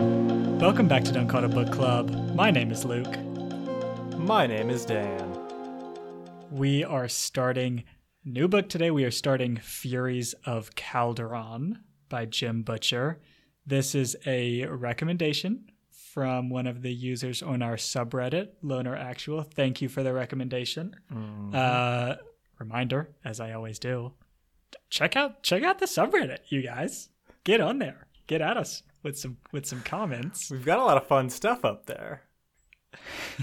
Welcome back to It Book Club. My name is Luke. My name is Dan. We are starting new book today. We are starting Furies of Calderon by Jim Butcher. This is a recommendation from one of the users on our subreddit, Loner Actual. Thank you for the recommendation. Uh, reminder, as I always do, check out check out the subreddit, you guys. Get on there. Get at us with some with some comments. We've got a lot of fun stuff up there.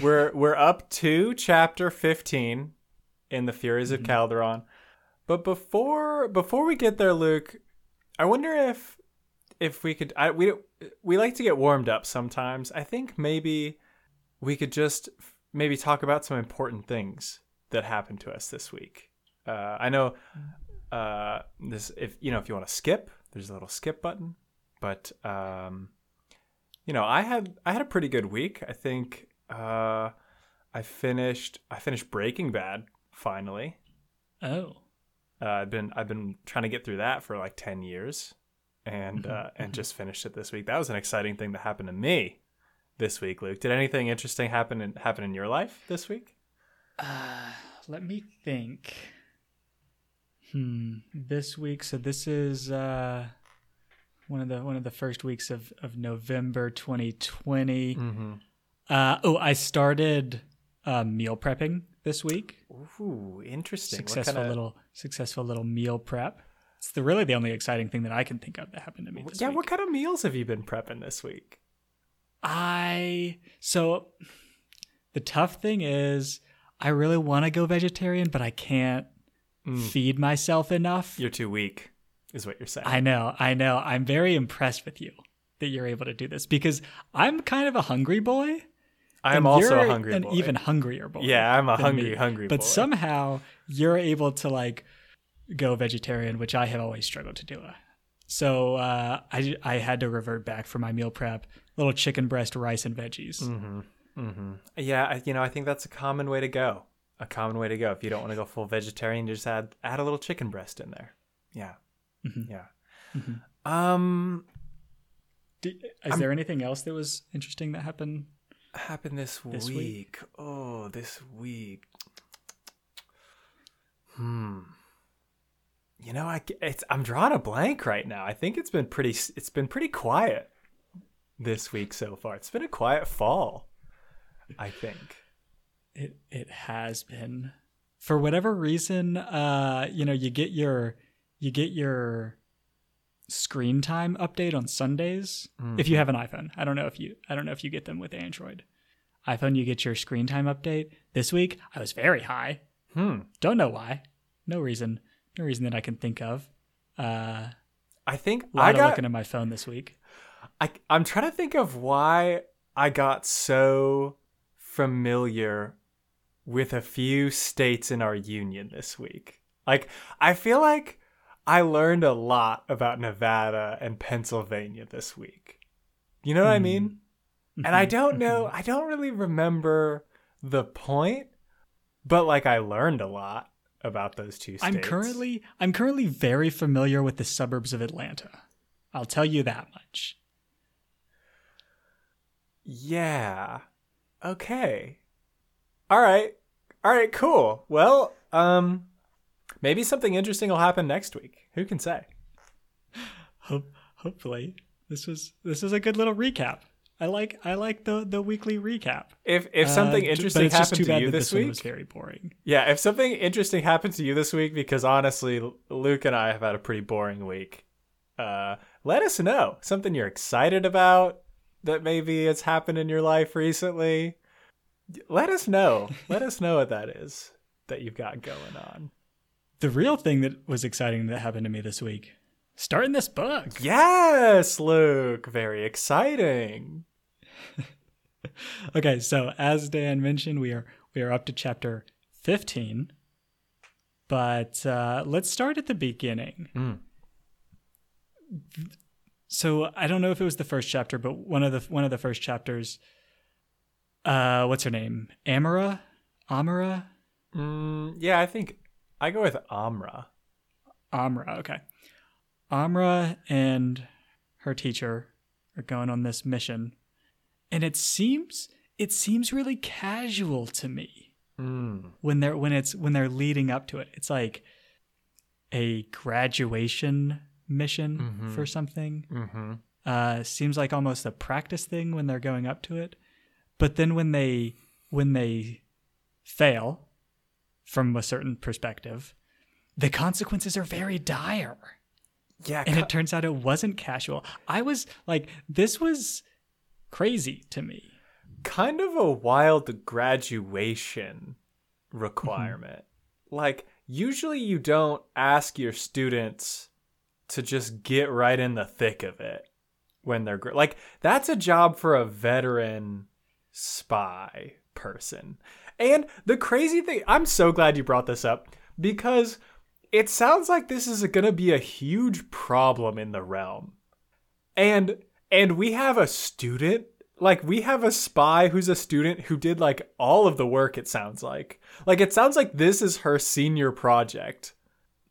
we're we're up to chapter 15 in the Furies of Calderon. But before before we get there, Luke, I wonder if if we could I we we like to get warmed up sometimes. I think maybe we could just maybe talk about some important things that happened to us this week. Uh, I know uh, this if you know if you want to skip, there's a little skip button. But um, you know, I had I had a pretty good week. I think uh, I finished I finished Breaking Bad finally. Oh. Uh, I've been I've been trying to get through that for like ten years, and uh, and just finished it this week. That was an exciting thing that happened to me this week, Luke. Did anything interesting happen in, happen in your life this week? Uh, let me think. Hmm. This week, so this is uh, one of the one of the first weeks of of November 2020. Mm-hmm. Uh, oh, I started uh, meal prepping this week. Ooh, interesting. Successful kinda- little successful little meal prep. It's the really the only exciting thing that I can think of that happened to me this Yeah, week. what kind of meals have you been prepping this week? I so the tough thing is I really want to go vegetarian, but I can't feed myself enough. You're too weak, is what you're saying. I know, I know. I'm very impressed with you that you're able to do this because I'm kind of a hungry boy. I'm also a hungry an boy. even hungrier boy. Yeah, I'm a hungry, me. hungry But boy. somehow you're able to like go vegetarian, which I have always struggled to do. So uh, I I had to revert back for my meal prep. Little chicken breast, rice, and veggies. Mm-hmm. Yeah, I, you know, I think that's a common way to go. A common way to go. If you don't want to go full vegetarian, just add add a little chicken breast in there. Yeah, Mm-hmm. yeah. Um, D- Is there anything else that was interesting that happened? happened this, This week. week? Oh, this week. Hmm. You know, I it's I'm drawing a blank right now. I think it's been pretty it's been pretty quiet this week so far. It's been a quiet fall. I think. It it has been. For whatever reason, uh, you know, you get your you get your screen time update on Sundays if you have an iPhone. I don't know if you I don't know if you get them with Android. iPhone you get your screen time update. This week I was very high. Hmm. Don't know why. No reason. No reason that I can think of. Uh I think a lot I of got looking at my phone this week. I, I'm trying to think of why I got so familiar with a few states in our union this week. Like, I feel like I learned a lot about Nevada and Pennsylvania this week. You know what I mean? Mm-hmm. And I mm-hmm. don't know, mm-hmm. I don't really remember the point, but like I learned a lot about those two states. I'm currently I'm currently very familiar with the suburbs of Atlanta. I'll tell you that much. Yeah. Okay. All right. All right, cool. Well, um maybe something interesting will happen next week. Who can say? Hope, hopefully, this was this is a good little recap. I like I like the the weekly recap. If if something Uh, interesting but it's just happened to you that this week, was very boring. yeah, if something interesting happened to you this week, because honestly, Luke and I have had a pretty boring week. Uh, let us know something you're excited about that maybe has happened in your life recently. Let us know. let us know what that is that you've got going on. The real thing that was exciting that happened to me this week, starting this book. Yes, Luke. Very exciting. Okay, so as Dan mentioned, we are we are up to chapter fifteen, but uh, let's start at the beginning. Mm. So I don't know if it was the first chapter, but one of the one of the first chapters. Uh, what's her name? Amara, Amara, Mm, yeah, I think I go with Amra. Amra. Okay, Amra and her teacher, are going on this mission, and it seems it seems really casual to me Mm. when they're when it's when they're leading up to it. It's like a graduation mission Mhm. for something. Mm-hmm. Uh, seems like almost a practice thing when they're going up to it, but then when they when they fail from a certain perspective, the consequences are very dire. Yeah, And it turns out it wasn't casual. I was like, this was crazy to me. kind of a wild graduation requirement. Mm-hmm. Like, usually you don't ask your students to just get right in the thick of it when they're gr- like that's a job for a veteran spy person. And the crazy thing, I'm so glad you brought this up because it sounds like this is going to be a huge problem in the realm. And and we have a student like we have a spy who's a student who did like all of the work it sounds like like it sounds like this is her senior project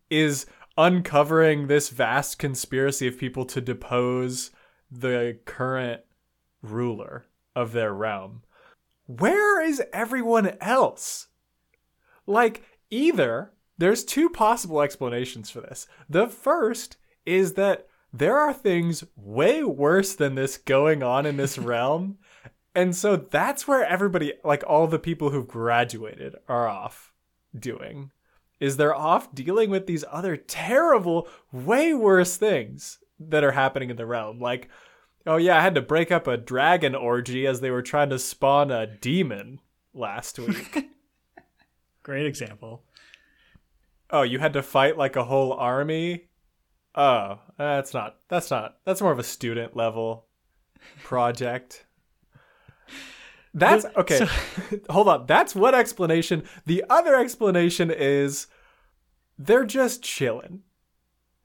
is uncovering this vast conspiracy of people to depose the current ruler of their realm where is everyone else like either there's two possible explanations for this the first is that there are things way worse than this going on in this realm. And so that's where everybody, like all the people who've graduated, are off doing. Is they're off dealing with these other terrible, way worse things that are happening in the realm. Like, oh yeah, I had to break up a dragon orgy as they were trying to spawn a demon last week. Great example. oh, you had to fight like a whole army? Oh, that's not that's not that's more of a student level project. That's okay. so- Hold on. That's one explanation. The other explanation is they're just chilling.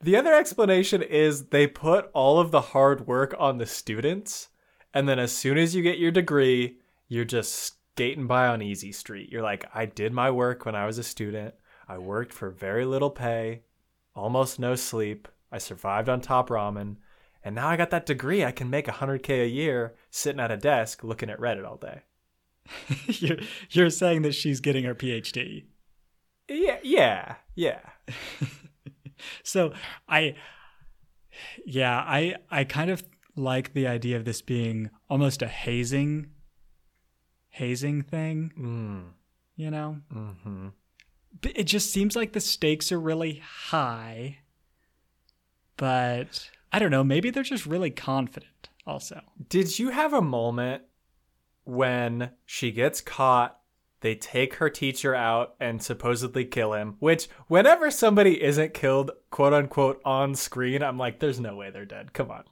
The other explanation is they put all of the hard work on the students, and then as soon as you get your degree, you're just skating by on easy street. You're like, I did my work when I was a student. I worked for very little pay, almost no sleep. I survived on top ramen, and now I got that degree. I can make 100k a year sitting at a desk looking at Reddit all day. you're, you're saying that she's getting her PhD. Yeah, yeah, yeah. So I, yeah, I I kind of like the idea of this being almost a hazing, hazing thing. Mm, You know, mm-hmm. But it just seems like the stakes are really high. But I don't know. Maybe they're just really confident. Also, Did you have a moment when she gets caught? They take her teacher out and supposedly kill him. Which, whenever somebody isn't killed, quote unquote, on screen, I'm like, there's no way they're dead. Come on.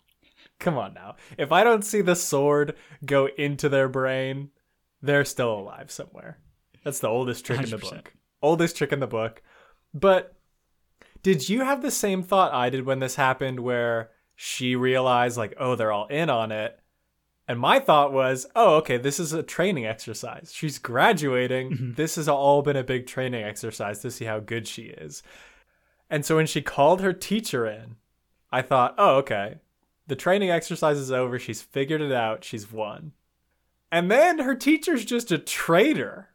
Come on now. If I don't see the sword go into their brain, they're still alive somewhere. That's the oldest trick in the book. Oldest trick in the book. But did you have the same thought I did when this happened where she realized, like, oh, they're all in on it? And my thought was, oh, okay, this is a training exercise. She's graduating. Mm-hmm. This has all been a big training exercise to see how good she is. And so when she called her teacher in, I thought, oh, okay, the training exercise is over. She's figured it out. She's won. And then her teacher's just a traitor.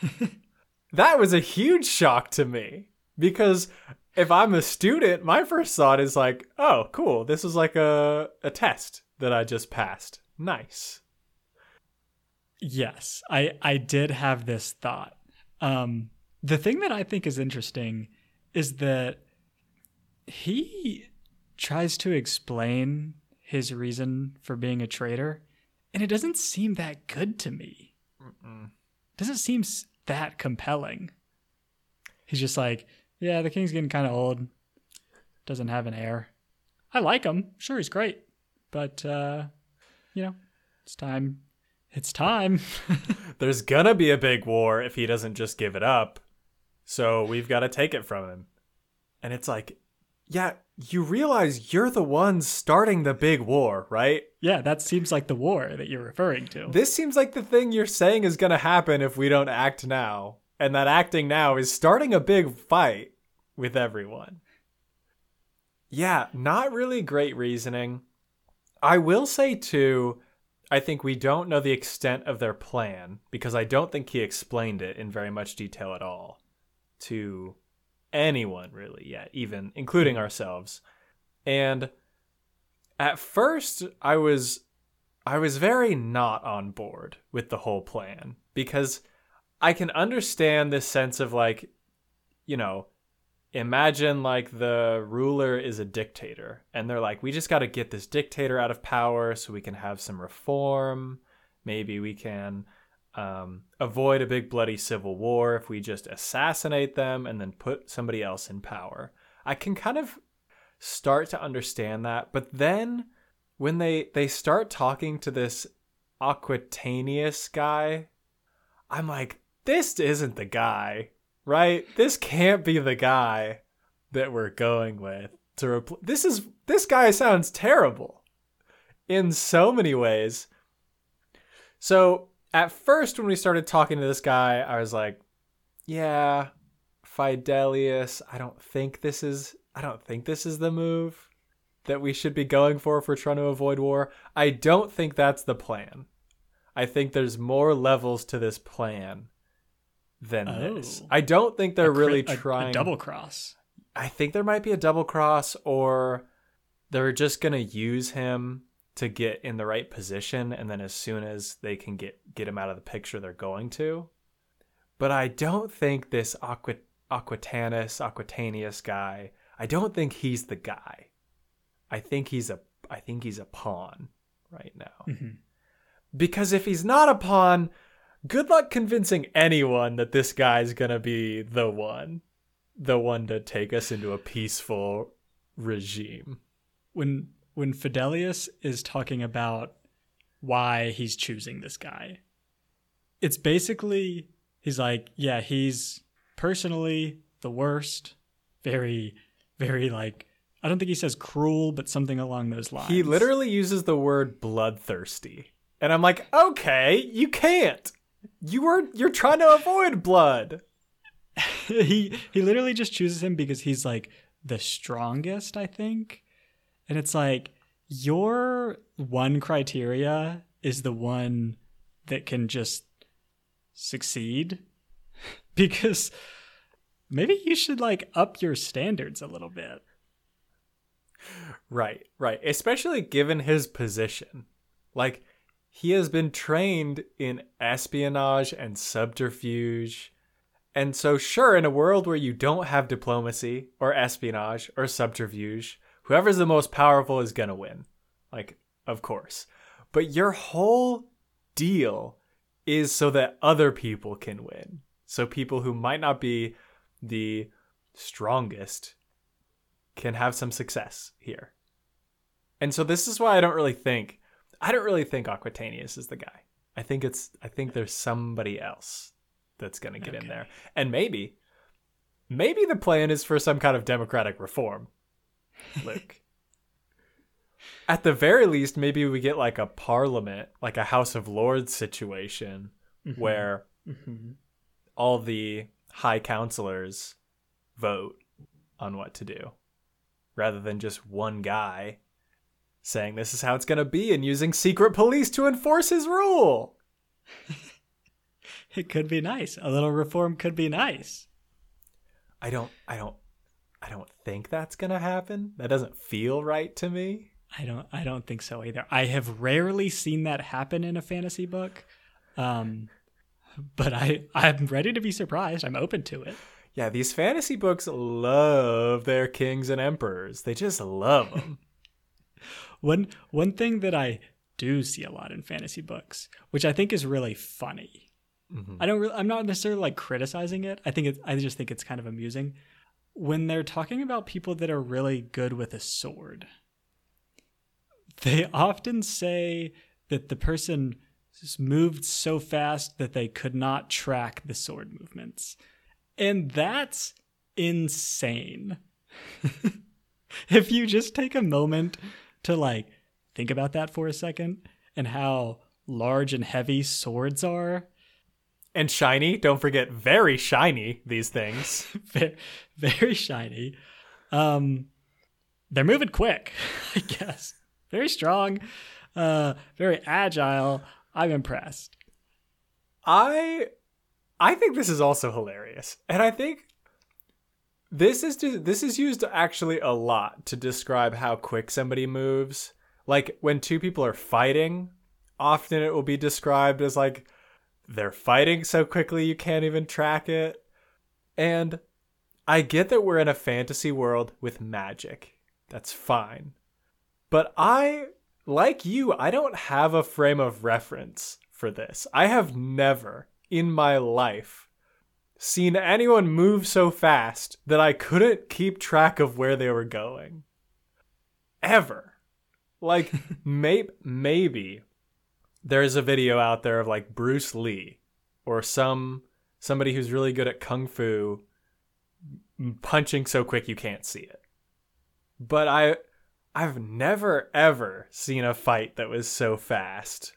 that was a huge shock to me because if I'm a student, my first thought is like, oh, cool. This is like a, a test that I just passed. Nice. yes, I I did have this thought. Um, the thing that I think is interesting is that he tries to explain his reason for being a traitor, and it doesn't seem that good to me. Doesn't seem that compelling. He's just like, yeah, the king's getting kind of old. Doesn't have an heir. I like him. Sure, he's great, but uh, you know, it's time. It's time. There's gonna be a big war if he doesn't just give it up. So we've got to take it from him. And it's like, yeah, you realize you're the ones starting the big war, right? yeah, that seems like the war that you're referring to. This seems like the thing you're saying is going to happen if we don't act now. And that acting now is starting a big fight with everyone. Yeah, not really great reasoning. I will say too, I think we don't know the extent of their plan because I don't think he explained it in very much detail at all to anyone really yet, even including ourselves. And at first I was I was very not on board with the whole plan because I can understand this sense of like you know, imagine like the ruler is a dictator and they're like we just got to get this dictator out of power so we can have some reform. Maybe we can um, avoid a big bloody civil war if we just assassinate them and then put somebody else in power. I can kind of start to understand that but then when they they start talking to this Aquitainus guy i'm like this isn't the guy right? This can't be the guy that we're going with to repl- This is this guy sounds terrible in so many ways. So, at first when we started talking to this guy, I was like, yeah, Fidelias, I don't think this is I don't think this is the move that we should be going for if we're trying to avoid war. I don't think that's the plan. I think there's more levels to this plan than oh. this. I don't think they're really trying a, a double cross. I think there might be a double cross, or they're just gonna use him to get in the right position, and then as soon as they can get get him out of the picture, they're going to. But I don't think this Aquit Aquitanus Aquitainus guy. I don't think he's the guy. I think he's a I think he's a pawn right now. Mm-hmm. Because if he's not a pawn, good luck convincing anyone that this guy's gonna be the one, the one to take us into a peaceful regime. When when Fidelias is talking about why he's choosing this guy, it's basically he's like, yeah, he's personally the worst, very, very like I don't think he says cruel, but something along those lines. He literally uses the word bloodthirsty. And I'm like, okay, you can't. You were you're trying to avoid blood. he he literally just chooses him because he's like the strongest, I think. And it's like your one criteria is the one that can just succeed because maybe you should like up your standards a little bit. Right, right. Especially given his position. Like he has been trained in espionage and subterfuge. And so, sure, in a world where you don't have diplomacy or espionage or subterfuge, whoever's the most powerful is going to win. Like, of course. But your whole deal is so that other people can win. So, people who might not be the strongest can have some success here. And so, this is why I don't really think I don't really think Aquitainus is the guy. I think it's I think there's somebody else that's going to get okay. in there. And maybe maybe the plan is for some kind of democratic reform. Luke. At the very least, maybe we get like a parliament, like a House of Lords situation mm-hmm. where mm-hmm. all the high counselors vote on what to do rather than just one guy saying this is how it's going to be and using secret police to enforce his rule. it could be nice. A little reform could be nice. I don't I don't I don't think that's going to happen. That doesn't feel right to me. I don't I don't think so either. I have rarely seen that happen in a fantasy book. Um but I I'm ready to be surprised. I'm open to it. Yeah, these fantasy books love their kings and emperors. They just love them. one one thing that I do see a lot in fantasy books, which I think is really funny. Mm-hmm. I don't. Really, I'm not necessarily like criticizing it. I think it's. I just think it's kind of amusing when they're talking about people that are really good with a sword. They often say that the person moved so fast that they could not track the sword movements, and that's insane. if you just take a moment to like think about that for a second and how large and heavy swords are. And shiny. Don't forget, very shiny, these things. very shiny. Um, they're moving quick, I guess. very strong, uh, very agile. I'm impressed. I I think this is also hilarious. And I think this is just, this is used actually a lot to describe how quick somebody moves. Like when two people are fighting, often it will be described as like they're fighting so quickly you can't even track it. And I get that we're in a fantasy world with magic. That's fine. But I like you, I don't have a frame of reference for this. I have never in my life seen anyone move so fast that I couldn't keep track of where they were going. Ever. Like, may- maybe there's a video out there of like Bruce Lee or some somebody who's really good at kung fu punching so quick you can't see it. But I I've never ever seen a fight that was so fast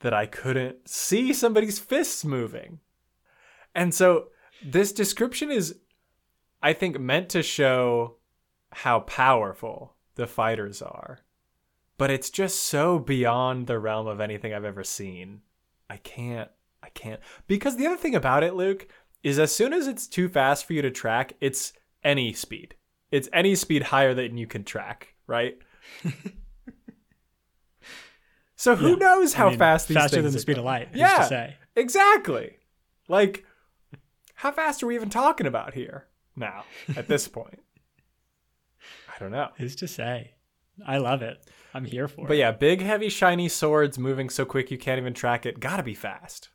that I couldn't see somebody's fists moving. And so this description is, I think, meant to show how powerful the fighters are. But it's just so beyond the realm of anything I've ever seen. I can't, I can't. Because the other thing about it, Luke, is as soon as it's too fast for you to track, it's any speed. It's any speed higher than you can track, right? So who yeah. knows how I mean, fast these faster than the speed of light? Yeah, exactly. Like, how fast are we even talking about here now at this point? I don't know. Who's to say? I love it. I'm here for but it. But yeah, big, heavy, shiny swords moving so quick you can't even track it. Gotta be fast.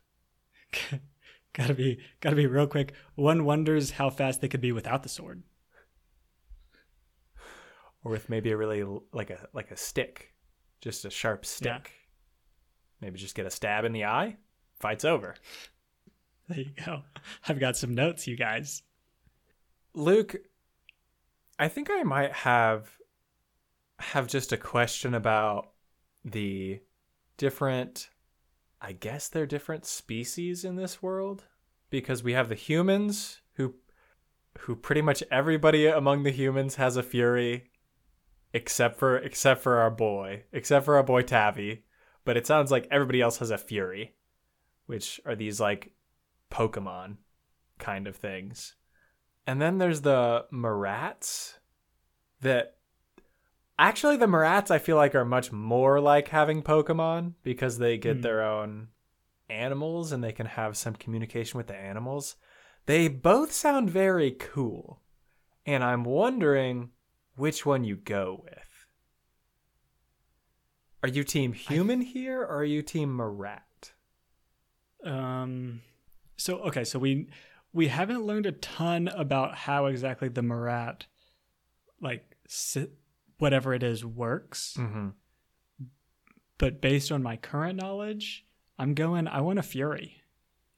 gotta be, gotta be real quick. One wonders how fast they could be without the sword, or with maybe a really like a like a stick just a sharp stick. Yeah. Maybe just get a stab in the eye. Fight's over. There you go. I've got some notes, you guys. Luke, I think I might have have just a question about the different I guess they're different species in this world because we have the humans who who pretty much everybody among the humans has a fury except for except for our boy, except for our boy Tavi. But it sounds like everybody else has a Fury, which are these like Pokemon kind of things. And then there's the Marats that actually the Marats I feel like are much more like having Pokemon because they get mm. their own animals and they can have some communication with the animals. They both sound very cool. And I'm wondering which one you go with. Are you team human th- here or are you team Marat? Um so okay, so we we haven't learned a ton about how exactly the Marat like whatever it is works. Mm-hmm. But based on my current knowledge, I'm going I want a fury.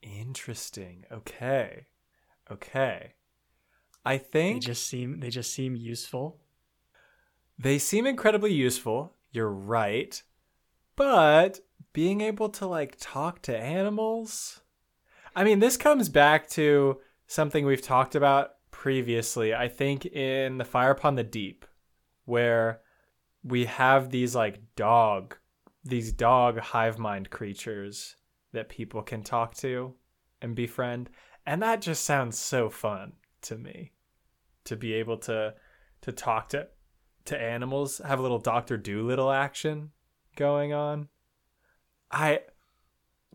Interesting. Okay. Okay. I think they just seem they just seem useful. They seem incredibly useful. You're right. But being able to like talk to animals. I mean, this comes back to something we've talked about previously. I think in the Fire Upon the Deep, where we have these like dog, these dog hive mind creatures that people can talk to and befriend. And that just sounds so fun to me to be able to to talk to to animals have a little Doctor Dolittle action going on. I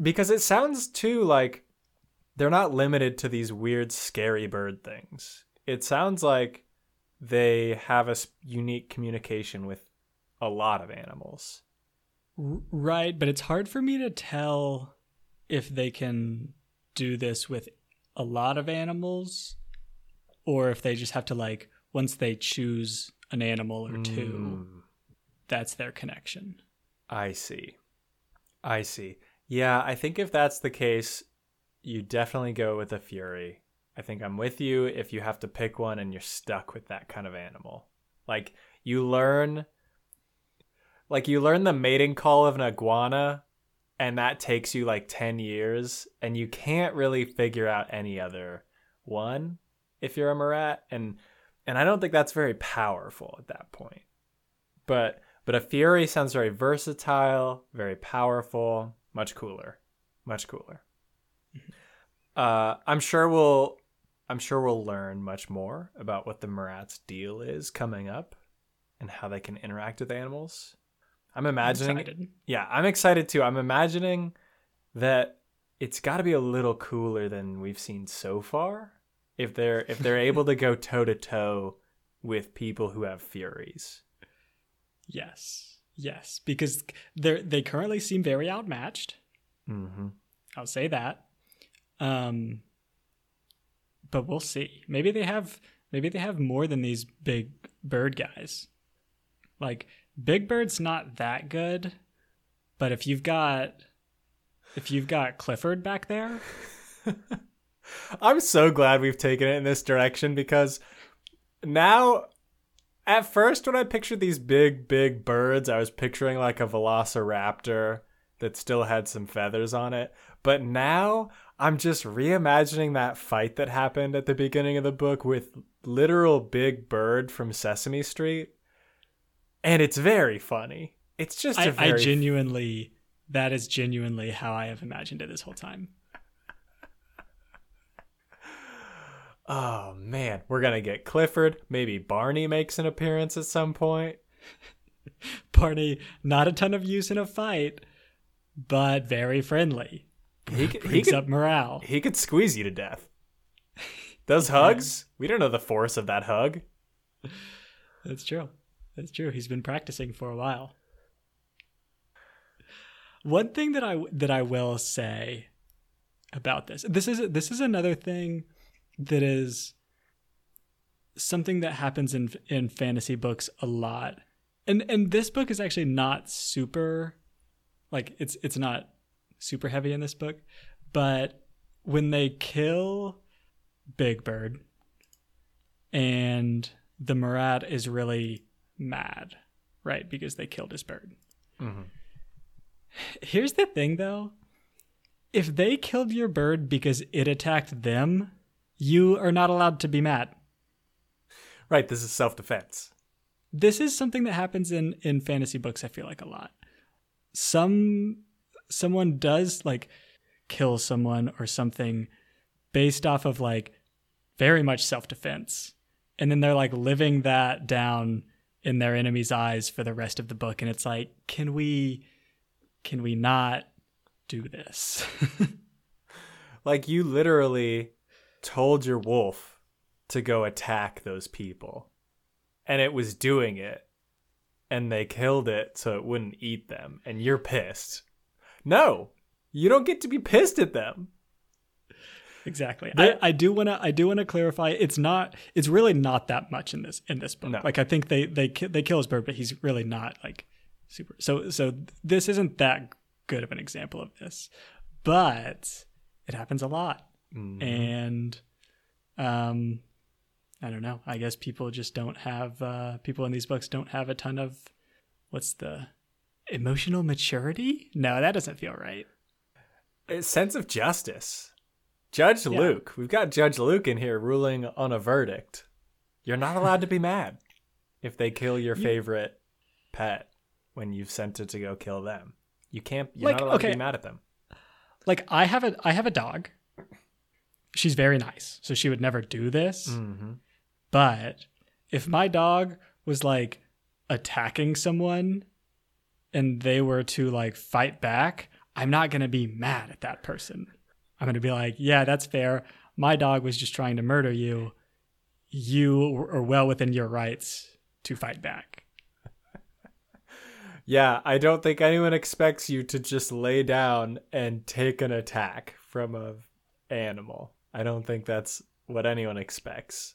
because it sounds too like they're not limited to these weird scary bird things. It sounds like they have a unique communication with a lot of animals. Right, but it's hard for me to tell if they can do this with a lot of animals or if they just have to like once they choose an animal or two, mm. that's their connection. I see. I see. Yeah, I think if that's the case, you definitely go with a fury. I think I'm with you if you have to pick one and you're stuck with that kind of animal. Like you learn like you learn the mating call of an iguana and that takes you like 10 years and you can't really figure out any other one if you're a Marat and and I don't think that's very powerful at that point. But But a Fury sounds very versatile, very powerful, much cooler. Much cooler. Uh, I'm sure we'll I'm sure we'll learn much more about what the Marat's deal is coming up and how they can interact with animals. I'm imagining Excited. Yeah, I'm excited too. I'm imagining that it's got to be a little cooler than we've seen so far if they're if they're able to go toe to toe with people who have furies. Yes, yes, because they they currently seem very outmatched. Mm-hmm. I'll say that. Um, but we'll see. Maybe they have maybe they have more than these big bird guys. Like Big Bird's not that good, but if you've got if you've got Clifford back there, I'm so glad we've taken it in this direction because now at first when I pictured these big big birds, I was picturing like a velociraptor that still had some feathers on it. But now I'm just reimagining that fight that happened at the beginning of the book with literal Big Bird from Sesame Street. And it's very funny. It's just I, very I genuinely that is genuinely how I have imagined it this whole time. Oh man, we're gonna get Clifford. Maybe Barney makes an appearance at some point. Barney, not a ton of use in a fight, but very friendly. He could, he could, up morale. he could squeeze you to death. Those hugs, we don't know the force of that hug. That's true. That's true. He's been practicing for a while. One thing that I that I will say about this. This is this is another thing that is something that happens in in fantasy books a lot. And and this book is actually not super like it's it's not super heavy in this book, but when they kill Big Bird and the Marat is really mad, right? Because they killed his bird. Mhm. Here's the thing though. If they killed your bird because it attacked them, you are not allowed to be mad. Right, this is self defense. This is something that happens in in fantasy books I feel like a lot. Some someone does like kill someone or something based off of like very much self-defense. And then they're like living that down in their enemy's eyes for the rest of the book and it's like can we can we not do this? Like you literally told your wolf to go attack those people. And it was doing it. And they killed it so it wouldn't eat them. And you're pissed. No, you don't get to be pissed at them. Exactly. I, I do want to I do want to clarify it's not it's really not that much in this in this book. No. Like I think they they they kill his bird but he's really not like super. So so this isn't that good of an example of this. But it happens a lot. Mm. And um I don't know. I guess people just don't have uh people in these books don't have a ton of what's the emotional maturity? No, that doesn't feel right. A sense of justice. Judge Yeah. Luke. We've got Judge Luke in here ruling on a verdict. You're not allowed to be mad if they kill your You- favorite pet when you've sent it to go kill them. You can't you're Like, not allowed to be mad at them. Like I have a I have a dog. She's very nice. So she would never do this. Mm-hmm. But if my dog was like attacking someone and they were to like fight back, I'm not going to be mad at that person. I'm going to be like, yeah, that's fair. My dog was just trying to murder you. You are well within your rights to fight back. Yeah, I don't think anyone expects you to just lay down and take an attack from a animal. I don't think that's what anyone expects.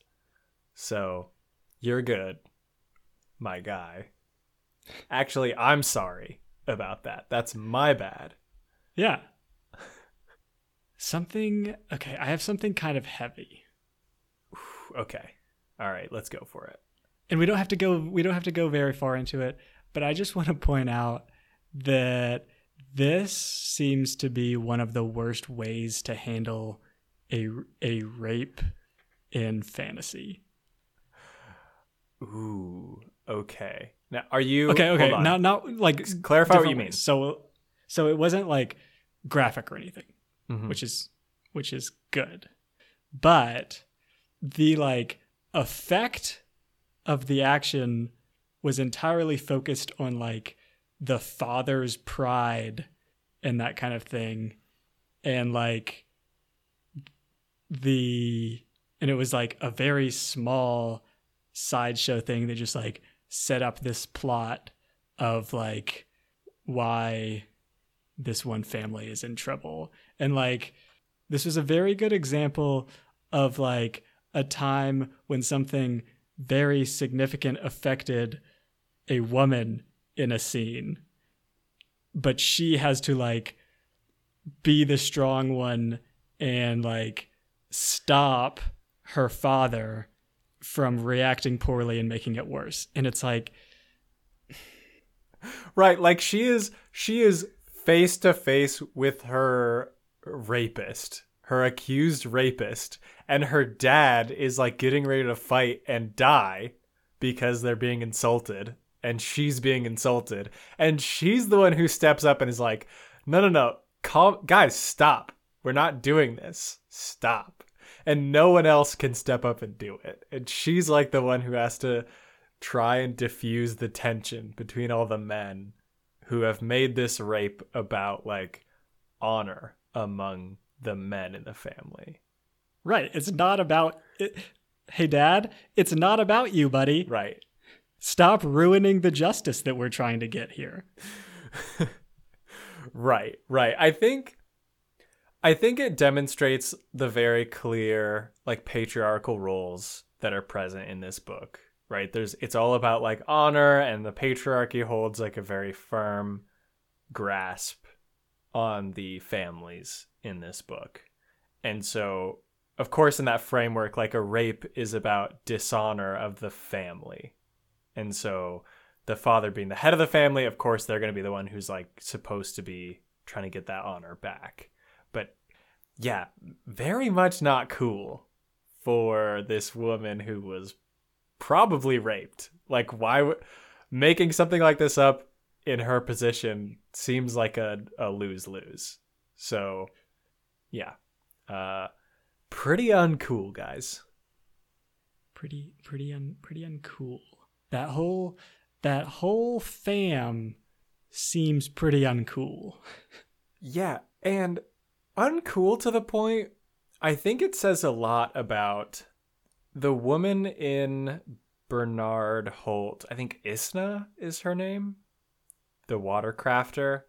So, you're good, my guy. Actually, I'm sorry about that. That's my bad. Yeah. Something, okay, I have something kind of heavy. Okay. All right, let's go for it. and we don't have to go we don't have to go very far into it but i just want to point out that this seems to be one of the worst ways to handle a a rape in fantasy Ooh, okay. Now, are you Okay, okay. Now, not like clarify what you mean. ways. So, so it wasn't like graphic or anything, Mhm. which is which is good, but the like effect of the action was entirely focused on like the father's pride and that kind of thing, and like the and it was like a very small sideshow thing that just like set up this plot of like why this one family is in trouble. And like this was a very good example of like a time when something very significant affected a woman in a scene. But she has to like be the strong one and like stop her father from reacting poorly and making it worse and it's like Right, like she is she is face to face with her rapist, her accused rapist, and her dad is like getting ready to fight and die because they're being insulted and she's being insulted and she's the one who steps up and is like, "No, no, no. Calm guys, stop. We're not doing this. Stop." And no one else can step up and do it. And she's like the one who has to try and diffuse the tension between all the men who have made this rape about like honor among the men in the family. right it's not about it. hey dad it's not about you buddy Right. stop ruining the justice that we're trying to get here Right. Right. I think I think it demonstrates the very clear like patriarchal roles that are present in this book. Right? There's it's all about like honor and the patriarchy holds like a very firm grasp on the families in this book. And so of course in that framework like a rape is about dishonor of the family. And so the father being the head of the family, of course they're going to be the one who's like supposed to be trying to get that honor back. But yeah, very much not cool for this woman who was probably raped. Like why would making something like this up in her position seems like a a lose-lose. So yeah. Uh pretty uncool, guys. pretty pretty un pretty uncool that whole that whole fam seems pretty uncool Yeah, and uncool to the point. I think it says a lot about the woman in Bernardholt. I think Isana is her name, the water crafter.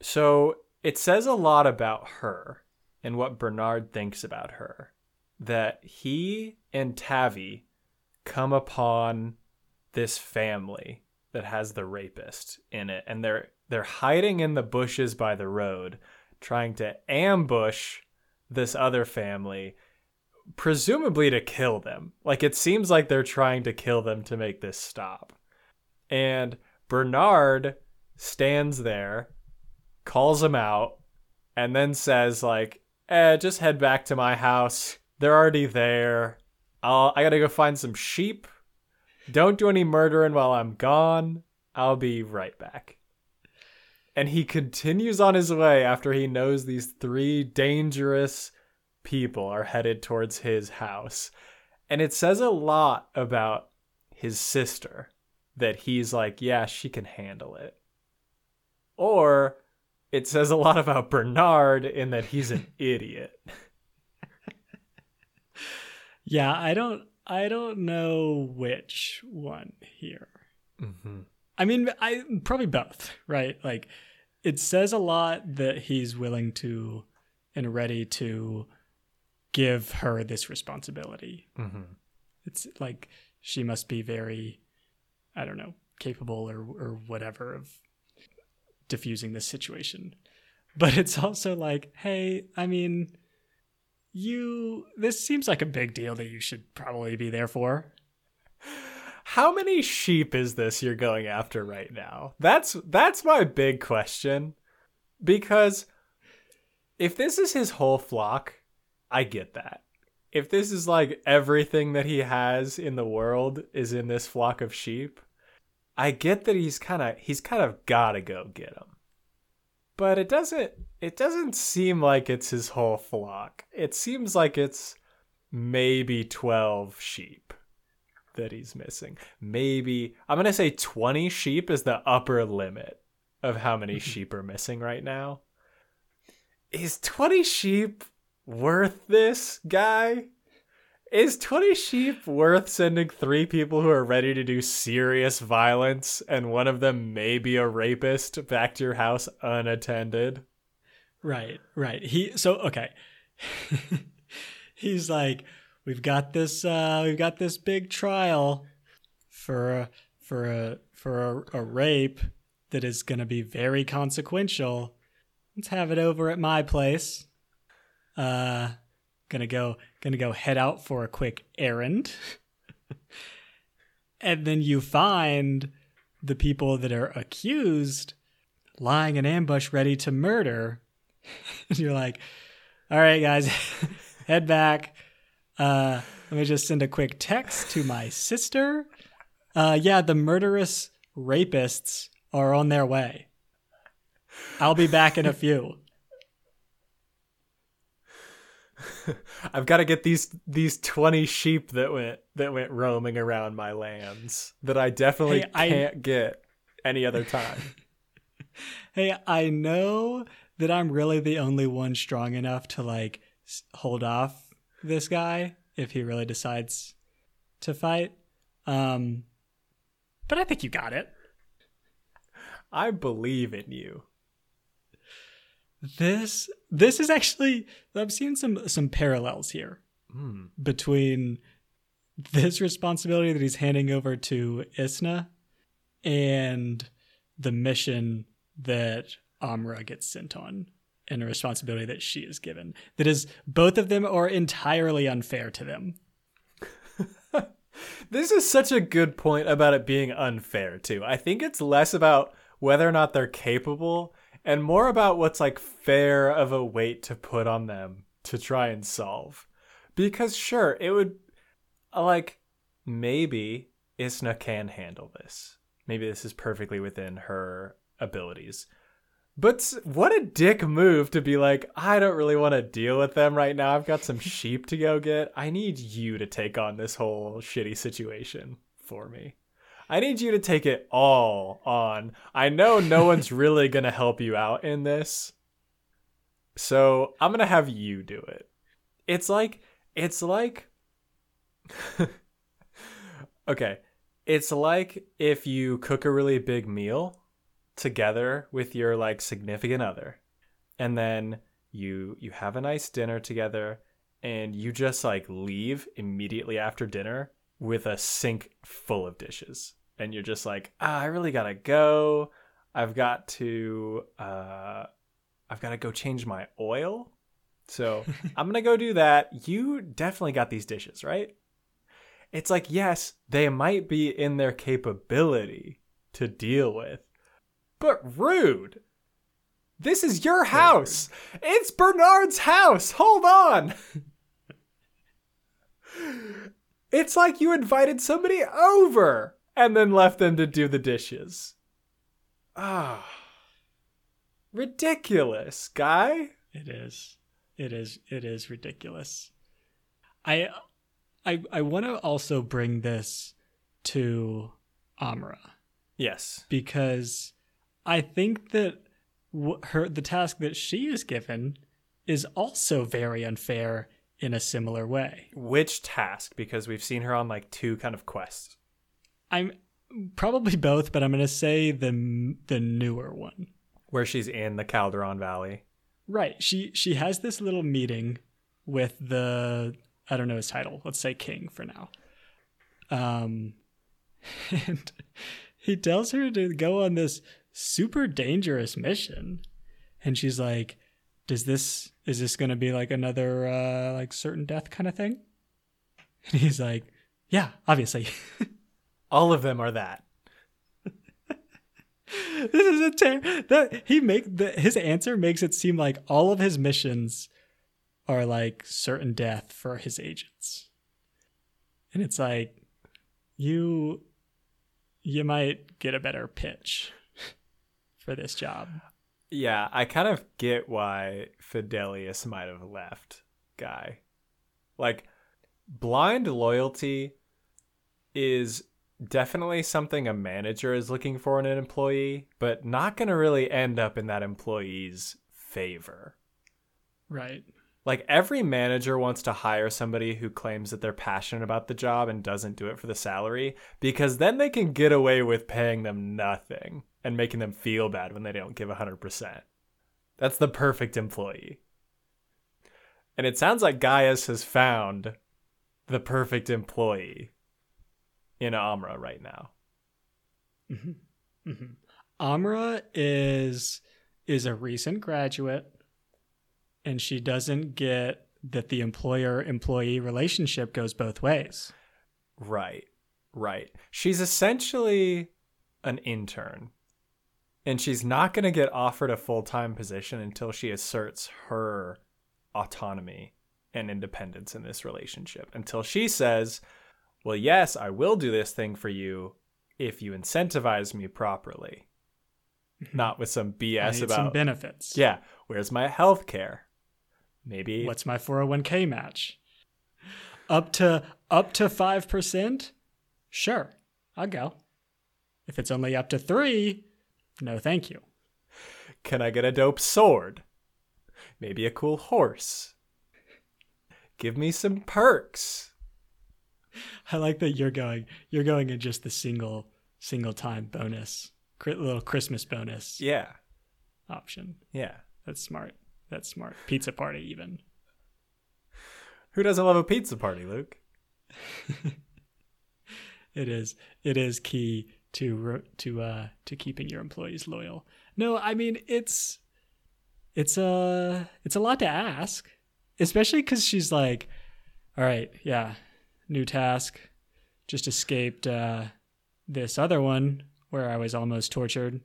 So it says a lot about her and what Bernard thinks about her. That he and Tavi come upon this family that has the rapist in it and they're they're hiding in the bushes by the road trying to ambush this other family presumably to kill them. Like it seems like they're trying to kill them to make this stop. And bernard stands there calls them out and then says like eh just head back to my house. They're already there. I'll, i gotta go find some sheep. Don't do any murdering while I'm gone. I'll be right back. And he continues on his way after he knows these three dangerous people are headed towards his house. And it says a lot about his sister that he's like, yeah, she can handle it. Or it says a lot about Bernard in that he's an idiot. yeah i don't i don't know which one here Mm-hmm. I mean i probably both right? Like it says a lot that he's willing to and ready to give her this responsibility. Mm-hmm. it's like she must be very i don't know capable or or whatever of diffusing this situation. But it's also like hey i mean you this seems like a big deal that you should probably be there for How many sheep is this you're going after right now? That's that's my big question. Because if this is his whole flock, I get that. If this is like everything that he has in the world is in this flock of sheep, I get that he's kind of he's kind of got to go get him. But it doesn't it doesn't seem like it's his whole flock. It seems like it's maybe 12 sheep that he's missing. Maybe I'm to say 20 sheep is the upper limit of how many sheep are missing right now. Is 20 sheep worth this, guy? Is 20 sheep worth sending three people who are ready to do serious violence and one of them may be a rapist back to your house unattended? Right, right. He so okay. He's like, we've got this uh we've got this big trial for a for a for a, a rape that is going to be very consequential. Let's have it over at my place. Uh gonna go gonna go head out for a quick errand and then you find the people that are accused lying in ambush ready to murder and you're like all right guys head back uh let me just send a quick text to my sister. Uh yeah the murderous rapists are on their way. I'll be back in a few. I've got to get these these 20 sheep that went that went roaming around my lands that I definitely Hey, I- can't get any other time. Hey, I know that I'm really the only one strong enough to like hold off this guy if he really decides to fight. Um but I think you got it. I believe in you. This this is actually I've seen some some parallels here Hmm. between this responsibility that he's handing over to Isana and the mission that Amara gets sent on and a responsibility that she is given. That is both of them are entirely unfair to them. This is such a good point about it being unfair too. I think it's less about whether or not they're capable and more about what's like fair of a weight to put on them to try and solve. Because sure, it would like maybe Isana can handle this. Maybe this is perfectly within her abilities. But what a dick move to be like, I don't really want to deal with them right now. I've got some sheep to go get. I need you to take on this whole shitty situation for me. I need you to take it all on. I know no one's really going to help you out in this. So, I'm going to have you do it. It's like it's like Okay. It's like if you cook a really big meal together with your like significant other. And then you you have a nice dinner together and you just like leave immediately after dinner with a sink full of dishes. And you're just like ah, i really gotta go. I've got to uh i've got to go change my oil. So i'm gonna go do that. You definitely got these dishes right? It's like yes they might be in their capability to deal with but rude. This is your house. It's Bernard's house. Hold on. it's like you invited somebody over and then left them to do the dishes. Ah. Ridiculous, guy. It is. It is. It is ridiculous. I, I, I want to also bring this to Amara Yes. because I think that her the task that she is given is also very unfair in a similar way. Which task? Because we've seen her on like two kind of quests. I'm probably both, but I'm going to say the the newer one. Where she's in the Calderon Valley. Right. She she has this little meeting with the I don't know his title. Let's say king for now. Um and he tells her to go on this super dangerous mission. And she's like, "Does this is this going to be like another uh like certain death kind of thing?" And he's like, "Yeah, obviously." All of them are that. this is a ter- that he make the, his answer makes it seem like all of his missions are like certain death for his agents and it's like you you might get a better pitch for this job. Yeah, I kind of get why Fidelias might have left Gaius. Like, blind loyalty is definitely something a manager is looking for in an employee, but not going to really end up in that employee's favor. Right. Like every manager wants to hire somebody who claims that they're passionate about the job and doesn't do it for the salary because then they can get away with paying them nothing and making them feel bad when they don't give 100%. That's the perfect employee. And it sounds like Gaius has found the perfect employee in Amara right now. Mm-hmm. Mm-hmm. Amara is is a recent graduate and she doesn't get that the employer employee relationship goes both ways. Right. Right. She's essentially an intern. And she's not going to get offered a full time position until she asserts her autonomy and independence in this relationship. Until she says, Well, yes, I will do this thing for you if you incentivize me properly. Mm-hmm. not with some BS about some benefits. Yeah. Where's my health care? Maybe what's my 401k match? Up to up to 5%? Sure. I'll go. If it's only up to 3, no thank you. Can I get a dope sword? Maybe a cool horse. Give me some perks. I like that you're going you're going in just the single single time bonus. Little Christmas bonus. Yeah. Option. Yeah. That's smart. That's smart. Pizza party, even. Who doesn't love a pizza party, Luke? it is. It is key to to uh to keeping your employees loyal. No, I mean it's it's a it's a lot to ask, especially because she's like, all right, yeah, new task, just escaped uh, this other one where I was almost tortured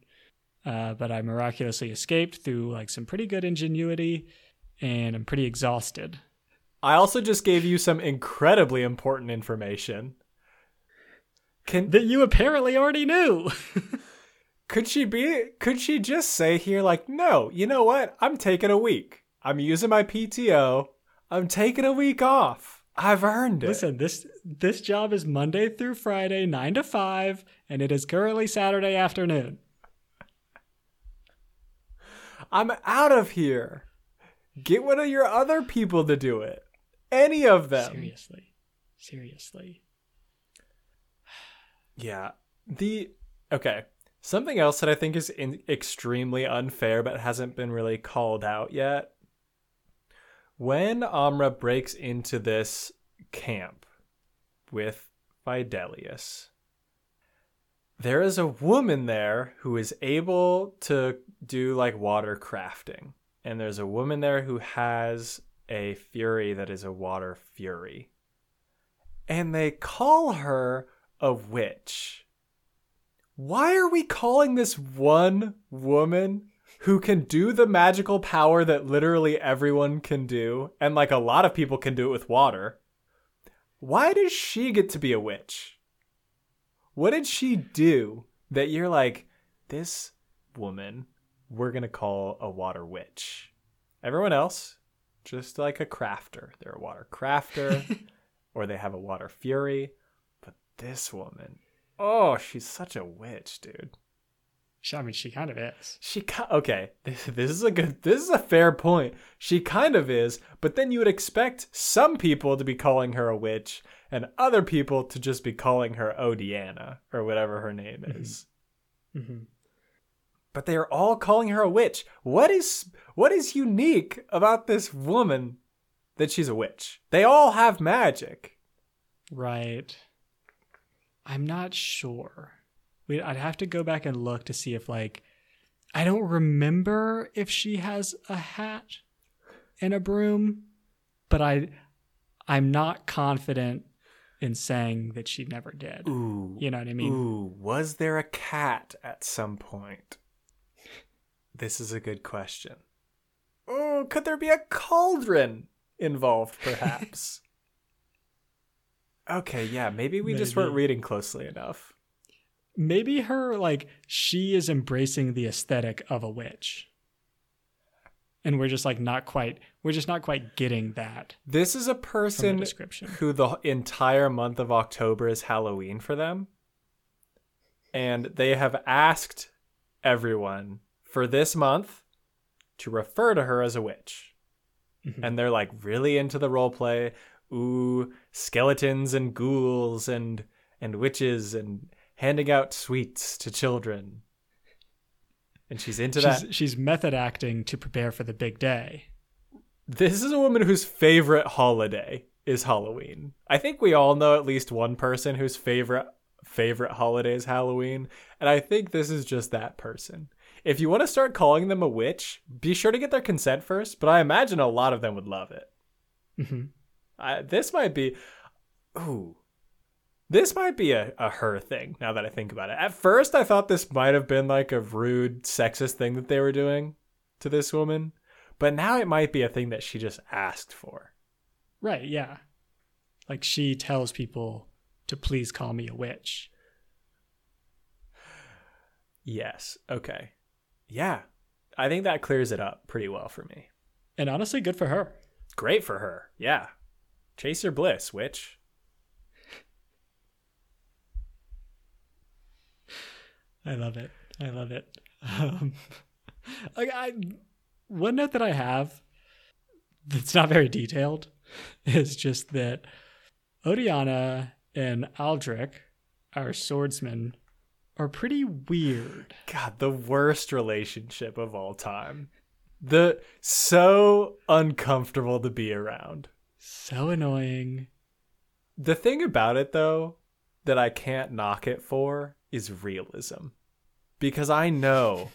uh, but I miraculously escaped through like some pretty good ingenuity, and I'm pretty exhausted. I also just gave you some incredibly important information. Can that you apparently already knew. could she be could she just say here like, "No, you know what? I'm taking a week. I'm using my PTO. I'm taking a week off. I've earned it." Listen, this this job is Monday through Friday, 9 to 5, and it is currently Saturday afternoon. I'm out of here. Get one of your other people to do it. Any of them. Seriously. Seriously. Yeah. The okay. Something else that I think is in, extremely unfair but hasn't been really called out yet. When Amara breaks into this camp with Fidelias, there is a woman there who is able to do like water crafting. And there's a woman there who has a fury that is a water fury. And they call her a witch. Why are we calling this one woman who can do the magical power that literally everyone can do, and like a lot of people can do it with water? Why does she get to be a witch? What did she do that you're like, this woman, we're going to call a water witch? Everyone else, just like a crafter. They're a water crafter or they have a water fury. But this woman, oh, she's such a witch, dude. I mean, she kind of is. She okay. This, this is a good. This is a fair point. She kind of is, but then you would expect some people to be calling her a witch, and other people to just be calling her Odiana or whatever her name mm-hmm. is. Mm-hmm. But they are all calling her a witch. What is what is unique about this woman that she's a witch? They all have magic. Right. I'm not sure. We, I'd have to go back and look to see if like I don't remember if she has a hat and a broom, but I I'm not confident in saying that she never did. Ooh. You know what I mean? Ooh, was there a cat at some point? This is a good question. Oh, could there be a cauldron involved perhaps? okay, yeah, maybe we maybe. just weren't reading closely enough. maybe her like she is embracing the aesthetic of a witch. And we're just like not quite we're just not quite getting that This is a person description. who the entire month of October is Halloween for them. And they have asked everyone for this month to refer to her as a witch. Mhm. And they're like really into the role play. Ooh, skeletons and ghouls and and witches and handing out sweets to children. And she's into that. She's, she's method acting to prepare for the big day. This is a woman whose favorite holiday is Halloween. I think we all know at least one person whose favorite favorite holiday is Halloween, and I think this is just that person. If you want to start calling them a witch, be sure to get their consent first, but I imagine a lot of them would love it. hmm I, this might be ooh. This might be a, a her thing now that I think about it. At first I thought this might have been like a rude sexist thing that they were doing to this woman, but now it might be a thing that she just asked for. Right, yeah. Like she tells people to please call me a witch. Yes. Okay. Yeah. I think that clears it up pretty well for me. And honestly, good for her. Great for her. Yeah. Chase your bliss, witch. I love it. I love it. Um, I, I, one note that I have that's not very detailed is just that Odiana and Aldrick, our swordsman, are pretty weird. God, the worst relationship of all time. The so uncomfortable to be around. So annoying. The thing about it though that I can't knock it for is realism. Because I know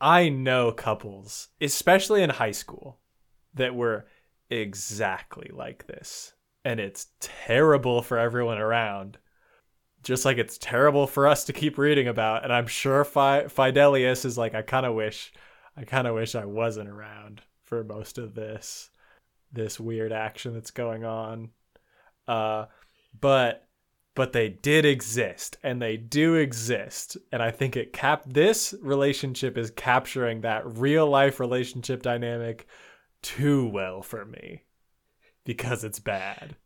I know couples, especially in high school, that were exactly like this. And it's terrible for everyone around. Just like it's terrible for us to keep reading about. And I'm sure Fi- Fidelias is like, I kind of wish, I kind of wish I wasn't around for most of this, this weird action that's going on. Uh, but but they did exist and they do exist and i think it cap this relationship is capturing that real life relationship dynamic too well for me because it's bad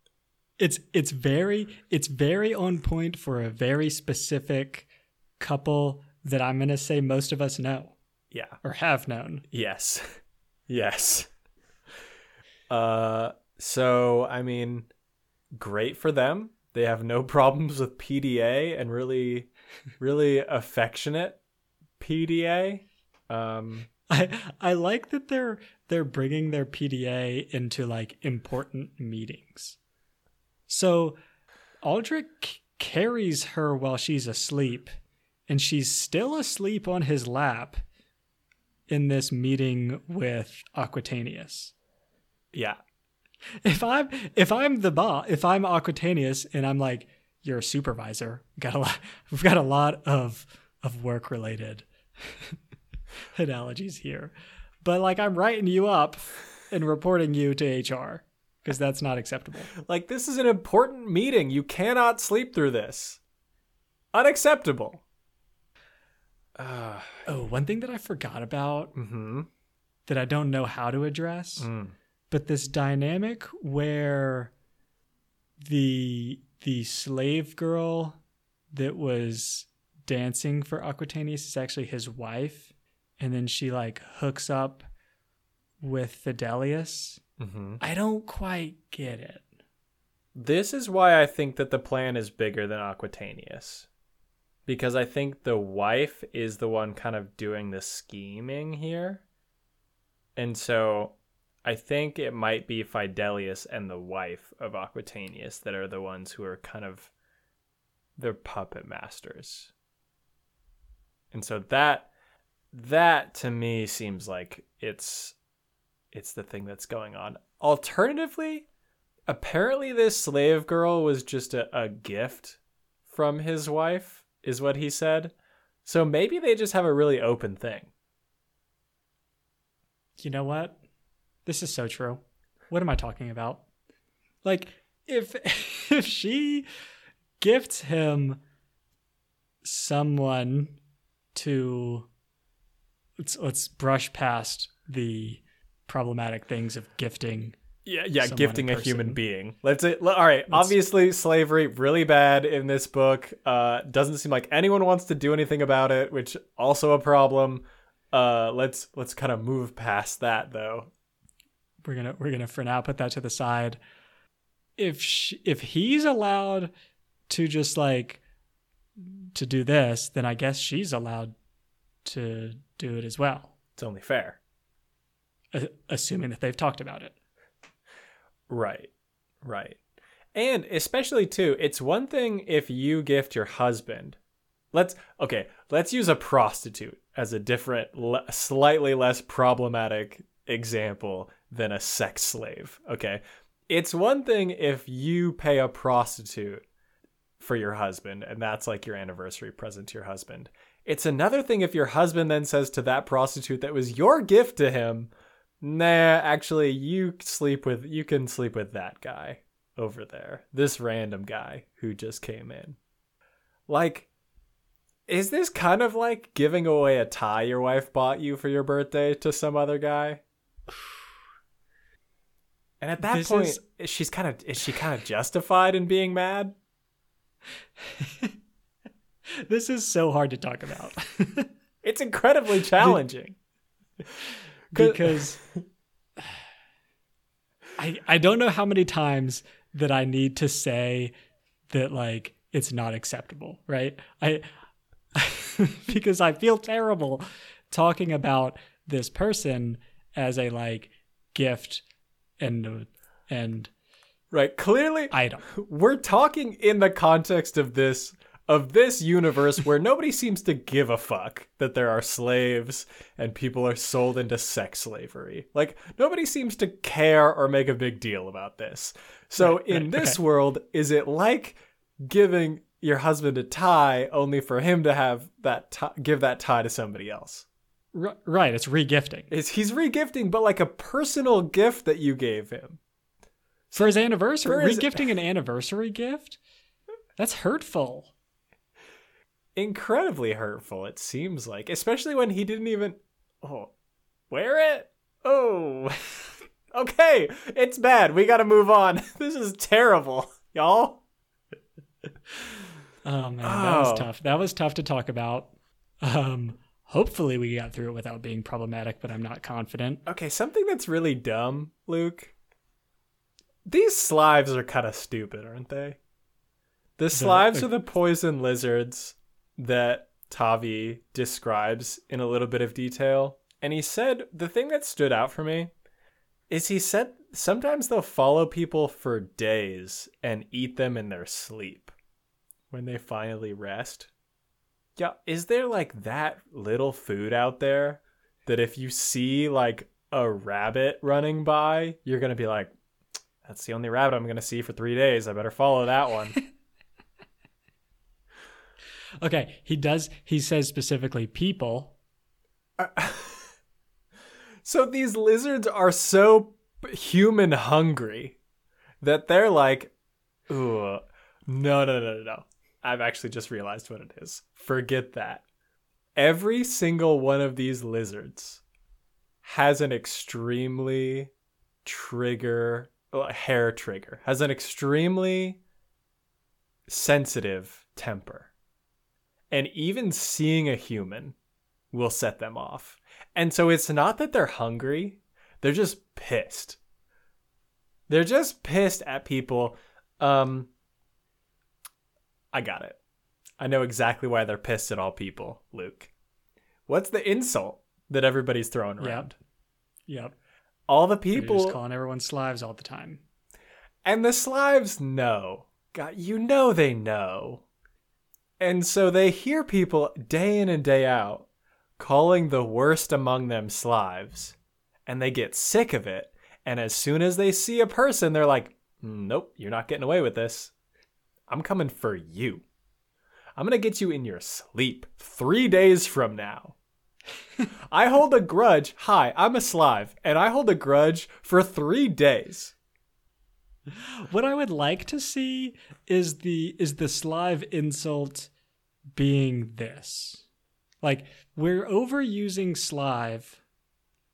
It's it's very it's very on point for a very specific couple that I'm gonna say most of us know. Yeah. Or have known. yes. Yes. Uh so i mean great for them. They have no problems with pda and really really affectionate pda um I I like that they're they're bringing their PDA into like important meetings. So Aldrick carries her while she's asleep, and she's still asleep on his lap in this meeting with Aquitainus. yeah If I'm if I'm the boss, if I'm Aquitainus, and I'm like, you're a supervisor, got a lot, we've got a lot of of work related analogies here, but like I'm writing you up and reporting you to HR because that's not acceptable. Like, this is an important meeting. You cannot sleep through this. Unacceptable. Uh, Oh, one thing that I forgot about mm-hmm. that I don't know how to address, Mm. but this dynamic where the the slave girl that was dancing for Aquitainus is actually his wife, and then she like hooks up with Fidelias. Mm-hmm. I don't quite get it. This is why I think that the plan is bigger than Aquitainus. Because I think the wife is the one kind of doing the scheming here. And so I think it might be Fidelias and the wife of Aquitainus that are the ones who are kind of their puppet masters. And so that that to me seems like it's it's the thing that's going on. Alternatively, apparently this slave girl was just a, a gift from his wife is what he said so maybe they just have a really open thing You know what? This is so true. What am I talking about? Like if if she gifts him someone to let's let's brush past the problematic things of gifting Yeah, yeah, gifting in a human being. Let's say, all right. obviously, slavery really bad in this book. Uh, doesn't seem like anyone wants to do anything about it, which also a problem. Uh, let's let's kind of move past that though. we're gonna we're gonna for now put that to the side. If sh if he's allowed to just like to do this, then I guess she's allowed to do it as well, It's only fair, a- assuming that they've talked about it. right? Right. And especially too, it's one thing if you gift your husband. Let's okay, let's use a prostitute as a different le- slightly less problematic example than a sex slave, okay? It's one thing if you pay a prostitute for your husband and that's like your anniversary present to your husband. It's another thing if your husband then says to that prostitute that was your gift to him, "Nah, actually you sleep with you can sleep with that guy." over there. This random guy who just came in. Like, is this kind of like giving away a tie your wife bought you for your birthday to some other guy? And at that This point, is- she's kind of is she kind of justified in being mad? This is so hard to talk about It's incredibly challenging. because I I don't know how many times that I need to say that like it's not acceptable, right? I because I feel terrible talking about this person as a like gift and and right, clearly item. we're talking in the context of this of this universe where nobody seems to give a fuck that there are slaves and people are sold into sex slavery. Like nobody seems to care or make a big deal about this. So Right, in right, this okay. world, is it like giving your husband a tie only for him to have that tie, give that tie to somebody else? R- right, it's regifting. Is he's regifting but like a personal gift that you gave him. For his anniversary, For his- regifting an anniversary gift? That's hurtful. Incredibly hurtful it seems like especially when he didn't even oh wear it oh okay it's bad we gotta move on this is terrible y'all Oh man, that was Oh. tough. That was tough to talk about. Um, hopefully we got through it without being problematic, but I'm not confident. okay something that's really dumb luke these slives are kind of stupid aren't they the slives the- are the poison lizards that tavi describes in a little bit of detail and he said the thing that stood out for me is he said sometimes they'll follow people for days and eat them in their sleep when they finally rest. Yeah, is there like that little food out there that if you see like a rabbit running by, you're going to be like, that's the only rabbit I'm going to see for three days. I better follow that one. Okay, he does. He says specifically people. So these lizards are so human hungry that they're like, ooh, no, no, no, no, no. I've actually just realized what it is. Forget that. Every single one of these lizards has an extremely trigger, hair trigger, has an extremely sensitive temper. And even seeing a human will set them off. And so it's not that they're hungry, they're just pissed. They're just pissed at people. Um I got it. I know exactly why they're pissed at all people, Luke. What's the insult that everybody's throwing around? Yep. All the They're people just calling everyone slaves all the time. And the Slives know. God, you know they know. And so they hear people day in and day out calling the worst among them Slives, and they get sick of it. And as soon as they see a person, they're like, nope, you're not getting away with this. I'm coming for you. I'm going to get you in your sleep three days from now. I hold a grudge. Hi, I'm a Slive, and I hold a grudge for three days. What I would like to see is the is the Slive insult being this. Like we're overusing Slive.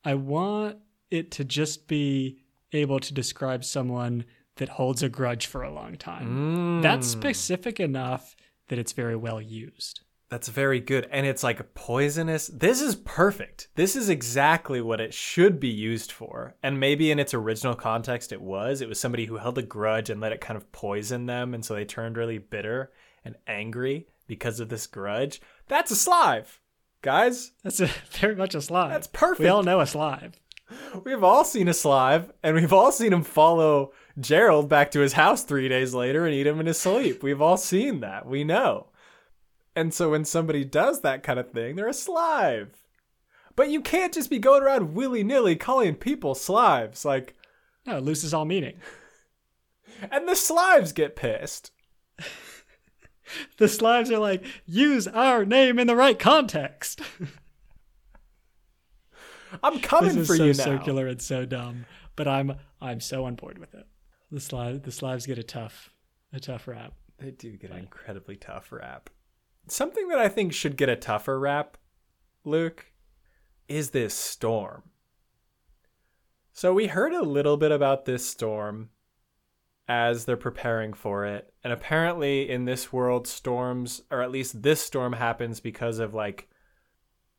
I want it to just be able to describe someone that holds a grudge for a long time. That's Mm. specific enough that it's very well used. That's very good. And it's like poisonous. This is perfect. This is exactly what it should be used for. And maybe in its original context, it was. It was somebody who held a grudge and let it kind of poison them. And so they turned really bitter and angry because of this grudge. That's a Slive, guys. That's a, very much a Slive. That's perfect. We all know a Slive. We've all seen a Slive, and we've all seen him follow Gerald back to his house three days later and eat him in his sleep. We've all seen that. We know. And so when somebody does that kind of thing, they're a Slive. But you can't just be going around willy nilly calling people Slives. Like, No, it loses all meaning. and the Slives get pissed. The Slives are like, use our name in the right context. I'm coming this is for so you now. circular and so dumb, but I'm I'm so on board with it. The Slive the Slives get a tough a tough rap. They do get an incredibly tough rap. Something that I think should get a tougher rap, Luke, is this storm. So we heard a little bit about this storm as they're preparing for it. And apparently in this world storms or at least this storm happens because of like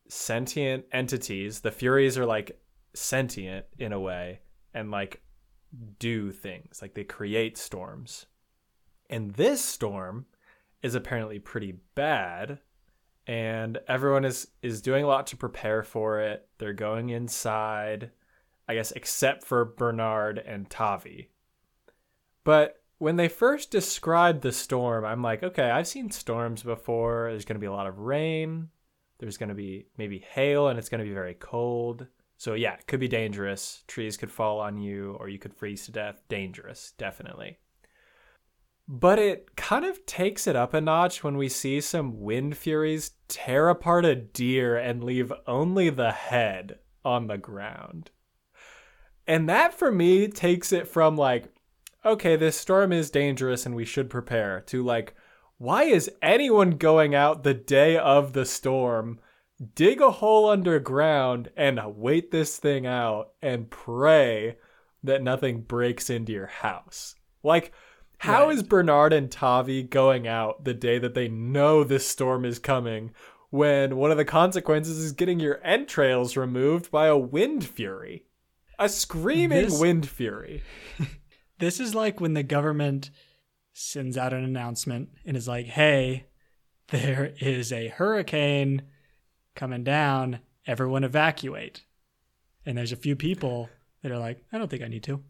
sentient entities. The Furies are like sentient in a way and like do things. Like they create storms. And this storm is apparently pretty bad and everyone is is doing a lot to prepare for it. They're going inside, I guess except for Bernard and Tavi. But when they first described the storm, I'm like, okay, I've seen storms before. There's going to be a lot of rain. There's going to be maybe hail and it's going to be very cold. So yeah, it could be dangerous. Trees could fall on you or you could freeze to death. Dangerous, definitely. But it kind of takes it up a notch when we see some wind furies tear apart a deer and leave only the head on the ground. And that for me takes it from like, okay, this storm is dangerous and we should prepare to like, why is anyone going out the day of the storm, dig a hole underground and wait this thing out and pray that nothing breaks into your house? Like, how Right. is Bernard and Tavi going out the day that they know this storm is coming when one of the consequences is getting your entrails removed by a wind fury? A screaming This- wind fury. This is like when the government sends out an announcement and is like, "Hey, there is a hurricane coming down. Everyone evacuate." And there's a few people that are like, "I don't think I need to."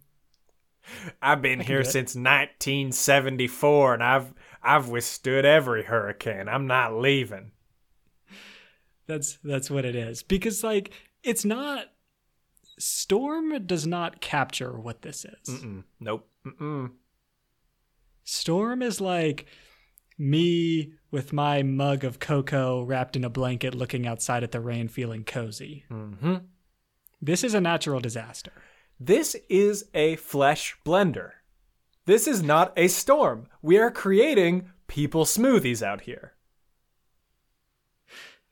I've been here since 1974 and I've I've withstood every hurricane. I'm not leaving. That's that's what it is. Because like it's not Storm does not capture what this is. Mm-mm. Nope. Mm-mm. Storm is like me with my mug of cocoa wrapped in a blanket looking outside at the rain feeling cozy. hmm This is a natural disaster. This is a flesh blender. This is not a storm. We are creating people smoothies out here.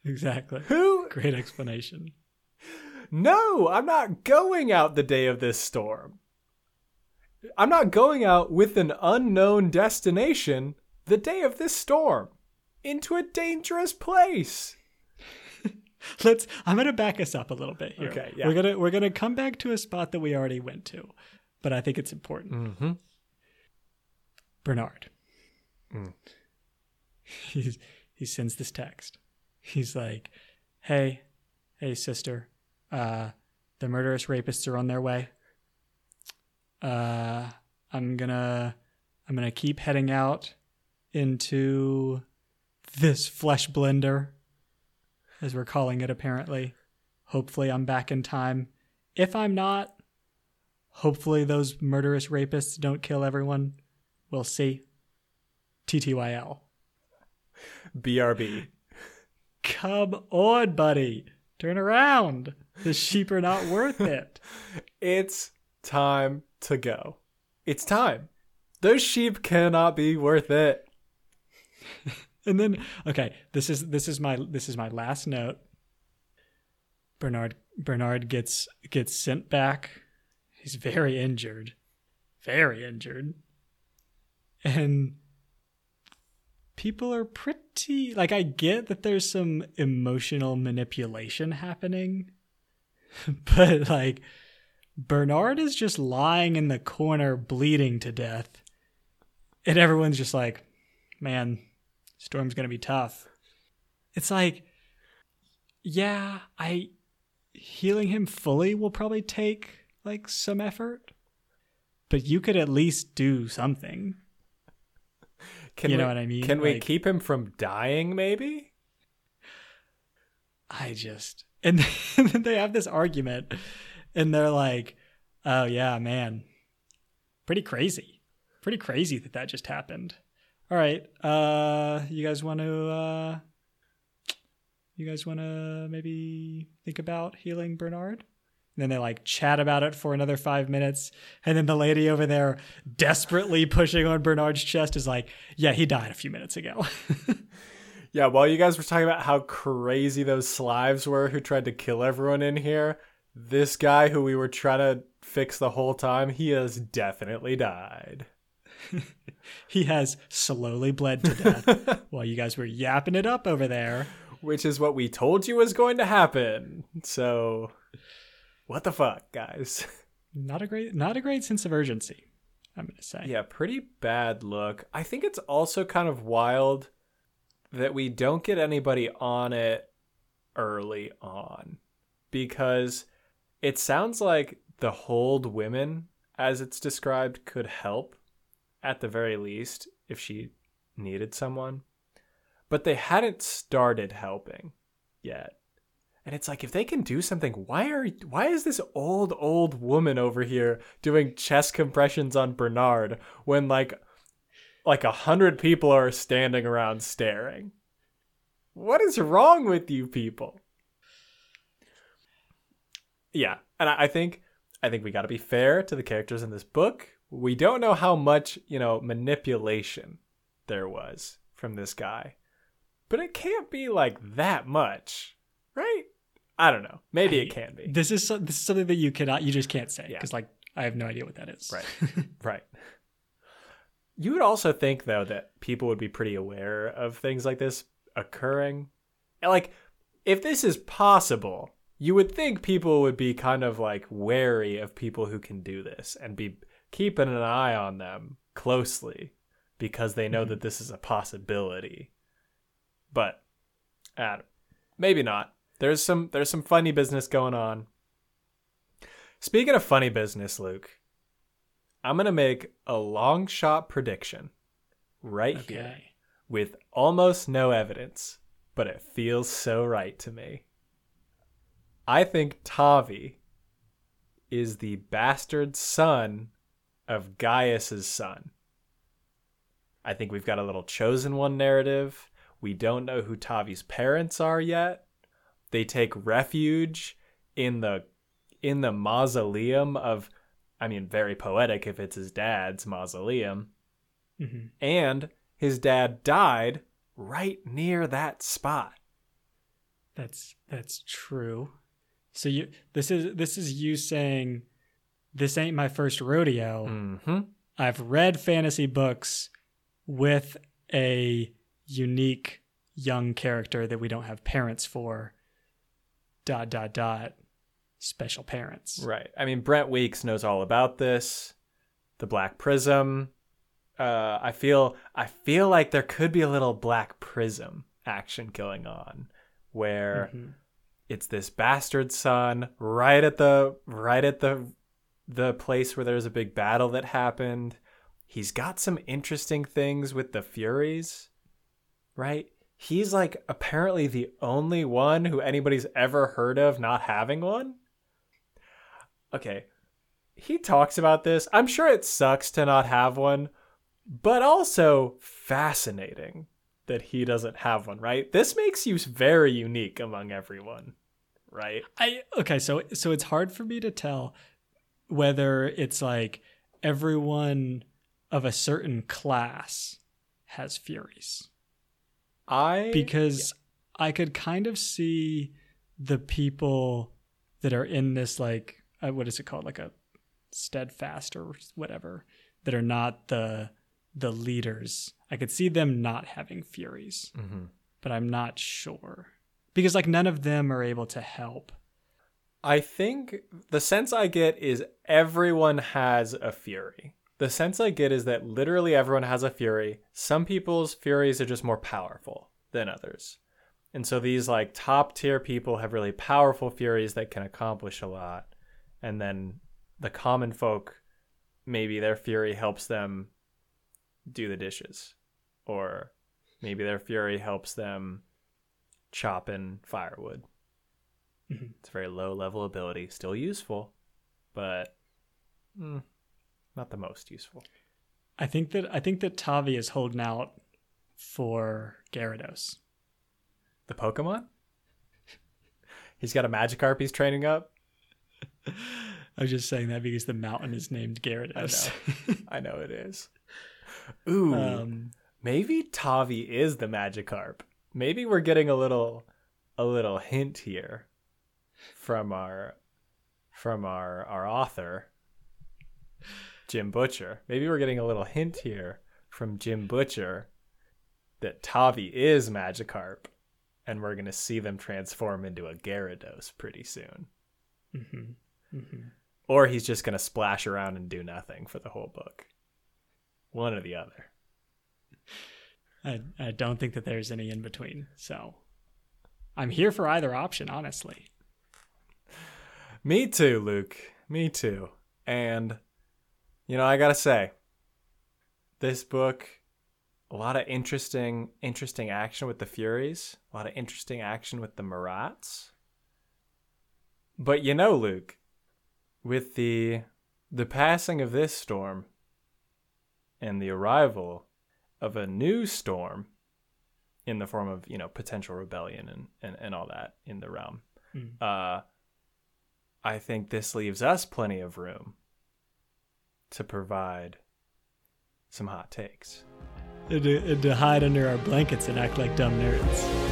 Exactly. Who? Great explanation. No, I'm not going out the day of this storm. I'm not going out with an unknown destination the day of this storm into a dangerous place. Let's I'm going to back us up a little bit here. Okay, yeah. We're going to we're going to come back to a spot that we already went to, but I think it's important. Mm-hmm. Bernard. Mm. He's, he sends this text. He's like, "Hey, hey sister, uh the murderous rapists are on their way. Uh I'm going to I'm going to keep heading out into this flesh blender as we're calling it apparently. Hopefully I'm back in time. If I'm not, hopefully those murderous rapists don't kill everyone. We'll see. TTYL. BRB. Come on, buddy. Turn around. The sheep are not worth it. It's time to go. It's time. Those sheep cannot be worth it. and then okay, this is this is my this is my last note. Bernard Bernard gets gets sent back. He's very injured. Very injured. And people are pretty like I get that there's some emotional manipulation happening. But like Bernard is just lying in the corner bleeding to death. And everyone's just like, man, Storm's going to be tough. It's like, yeah, I healing him fully will probably take like some effort, but you could at least do something. Can you we, know what I mean? Can we keep him from dying? Maybe. I just and then they have this argument and they're like, "Oh yeah, man. Pretty crazy. Pretty crazy that that just happened." All right. Uh you guys want to uh you guys want to maybe think about healing Bernard? And then they like chat about it for another 5 minutes and then the lady over there desperately pushing on Bernard's chest is like, "Yeah, he died a few minutes ago." Yeah, while you guys were talking about how crazy those Slives were who tried to kill everyone in here, this guy who we were trying to fix the whole time, he has definitely died. he has slowly bled to death while you guys were yapping it up over there. Which is what we told you was going to happen. So, what the fuck, guys? Not a great not a great sense of urgency, I'm going to say. Yeah, pretty bad look. I think it's also kind of wild that we don't get anybody on it early on because it sounds like the hold women as it's described could help at the very least if she needed someone. But they hadn't started helping yet. And it's like if they can do something why are why is this old old woman over here doing chest compressions on Bernard when like like a hundred people are standing around staring? What is wrong with you people? Yeah and I, I think i think we got to be fair to the characters in this book we don't know how much you know manipulation there was from this guy but it can't be like that much right i don't know maybe it can be This is this is something that you cannot you just can't say Yeah. cuz like I have no idea what that is. Right. right. You would also think though that people would be pretty aware of things like this occurring. Like if this is possible, you would think people would be kind of like wary of people who can do this and be keeping an eye on them closely because they know that this is a possibility. But uh, maybe not. There's some there's some funny business going on. Speaking of funny business, Luke, I'm going to make a long shot prediction right here with almost no evidence, but it feels so right to me. I think Tavi is the bastard son of Gaius's son. I think we've got a little chosen one narrative. We don't know who Tavi's parents are yet. They take refuge in the in the mausoleum of I mean very poetic if it's his dad's mausoleum Mhm. and his dad died right near that spot. That's that's true. So you this is this is you saying this ain't my first rodeo. Mm-hmm. I've read fantasy books with a unique young character that we don't have parents for. Dot dot dot. Special parents. Right. I mean, Brent Weeks knows all about this. The Black Prism. Uh, I feel I feel like there could be a little Black Prism action going on, where Mhm. it's this bastard son right at the right at the the place where there's a big battle that happened. He's got some interesting things with the Furies, right? He's like apparently the only one who anybody's ever heard of not having one. Okay. He talks about this. I'm sure it sucks to not have one, but also fascinating that he doesn't have one, right? This makes you very unique among everyone, right? I okay, so so it's hard for me to tell whether it's like everyone of a certain class has furies. I because I could kind of see the people that are in this like uh, what is it called like a steadfast or whatever that are not the the leaders. I could see them not having furies, Mhm. but I'm not sure because like none of them are able to help. I think the sense I get is everyone has a fury. The sense I get is that literally everyone has a fury. Some people's furies are just more powerful than others. And so these like top tier people have really powerful furies that can accomplish a lot. And then the common folk, maybe their fury helps them do the dishes. Or maybe their fury helps them chop in firewood. Mhm. It's a very low level ability, still useful, but mm, not the most useful. I think that I think that Tavi is holding out for Gyarados. The Pokemon? He's got a Magikarp he's training up. I was just saying that because the mountain is named Gyarados. I know it is. Ooh, um, maybe Tavi is the Magikarp. Maybe we're getting a little a little hint here from our from our our author Jim Butcher. Maybe we're getting a little hint here from Jim Butcher that Tavi is Magikarp and we're going to see them transform into a Gyarados pretty soon. mhm, mhm. Or he's just going to splash around and do nothing for the whole book. One or the other. I, I don't think that there's any in between. So I'm here for either option, honestly. Me too, Luke. Me too. And, you know, I gotta say, this book, a lot of interesting, interesting action with the Furies, a lot of interesting action with the Marats. But you know, Luke, with the the passing of this storm and the arrival of a new storm in the form of, you know, potential rebellion and, and, and all that in the realm, Mm. uh, I think this leaves us plenty of room to provide some hot takes. And to, and to hide under our blankets and act like dumb nerds.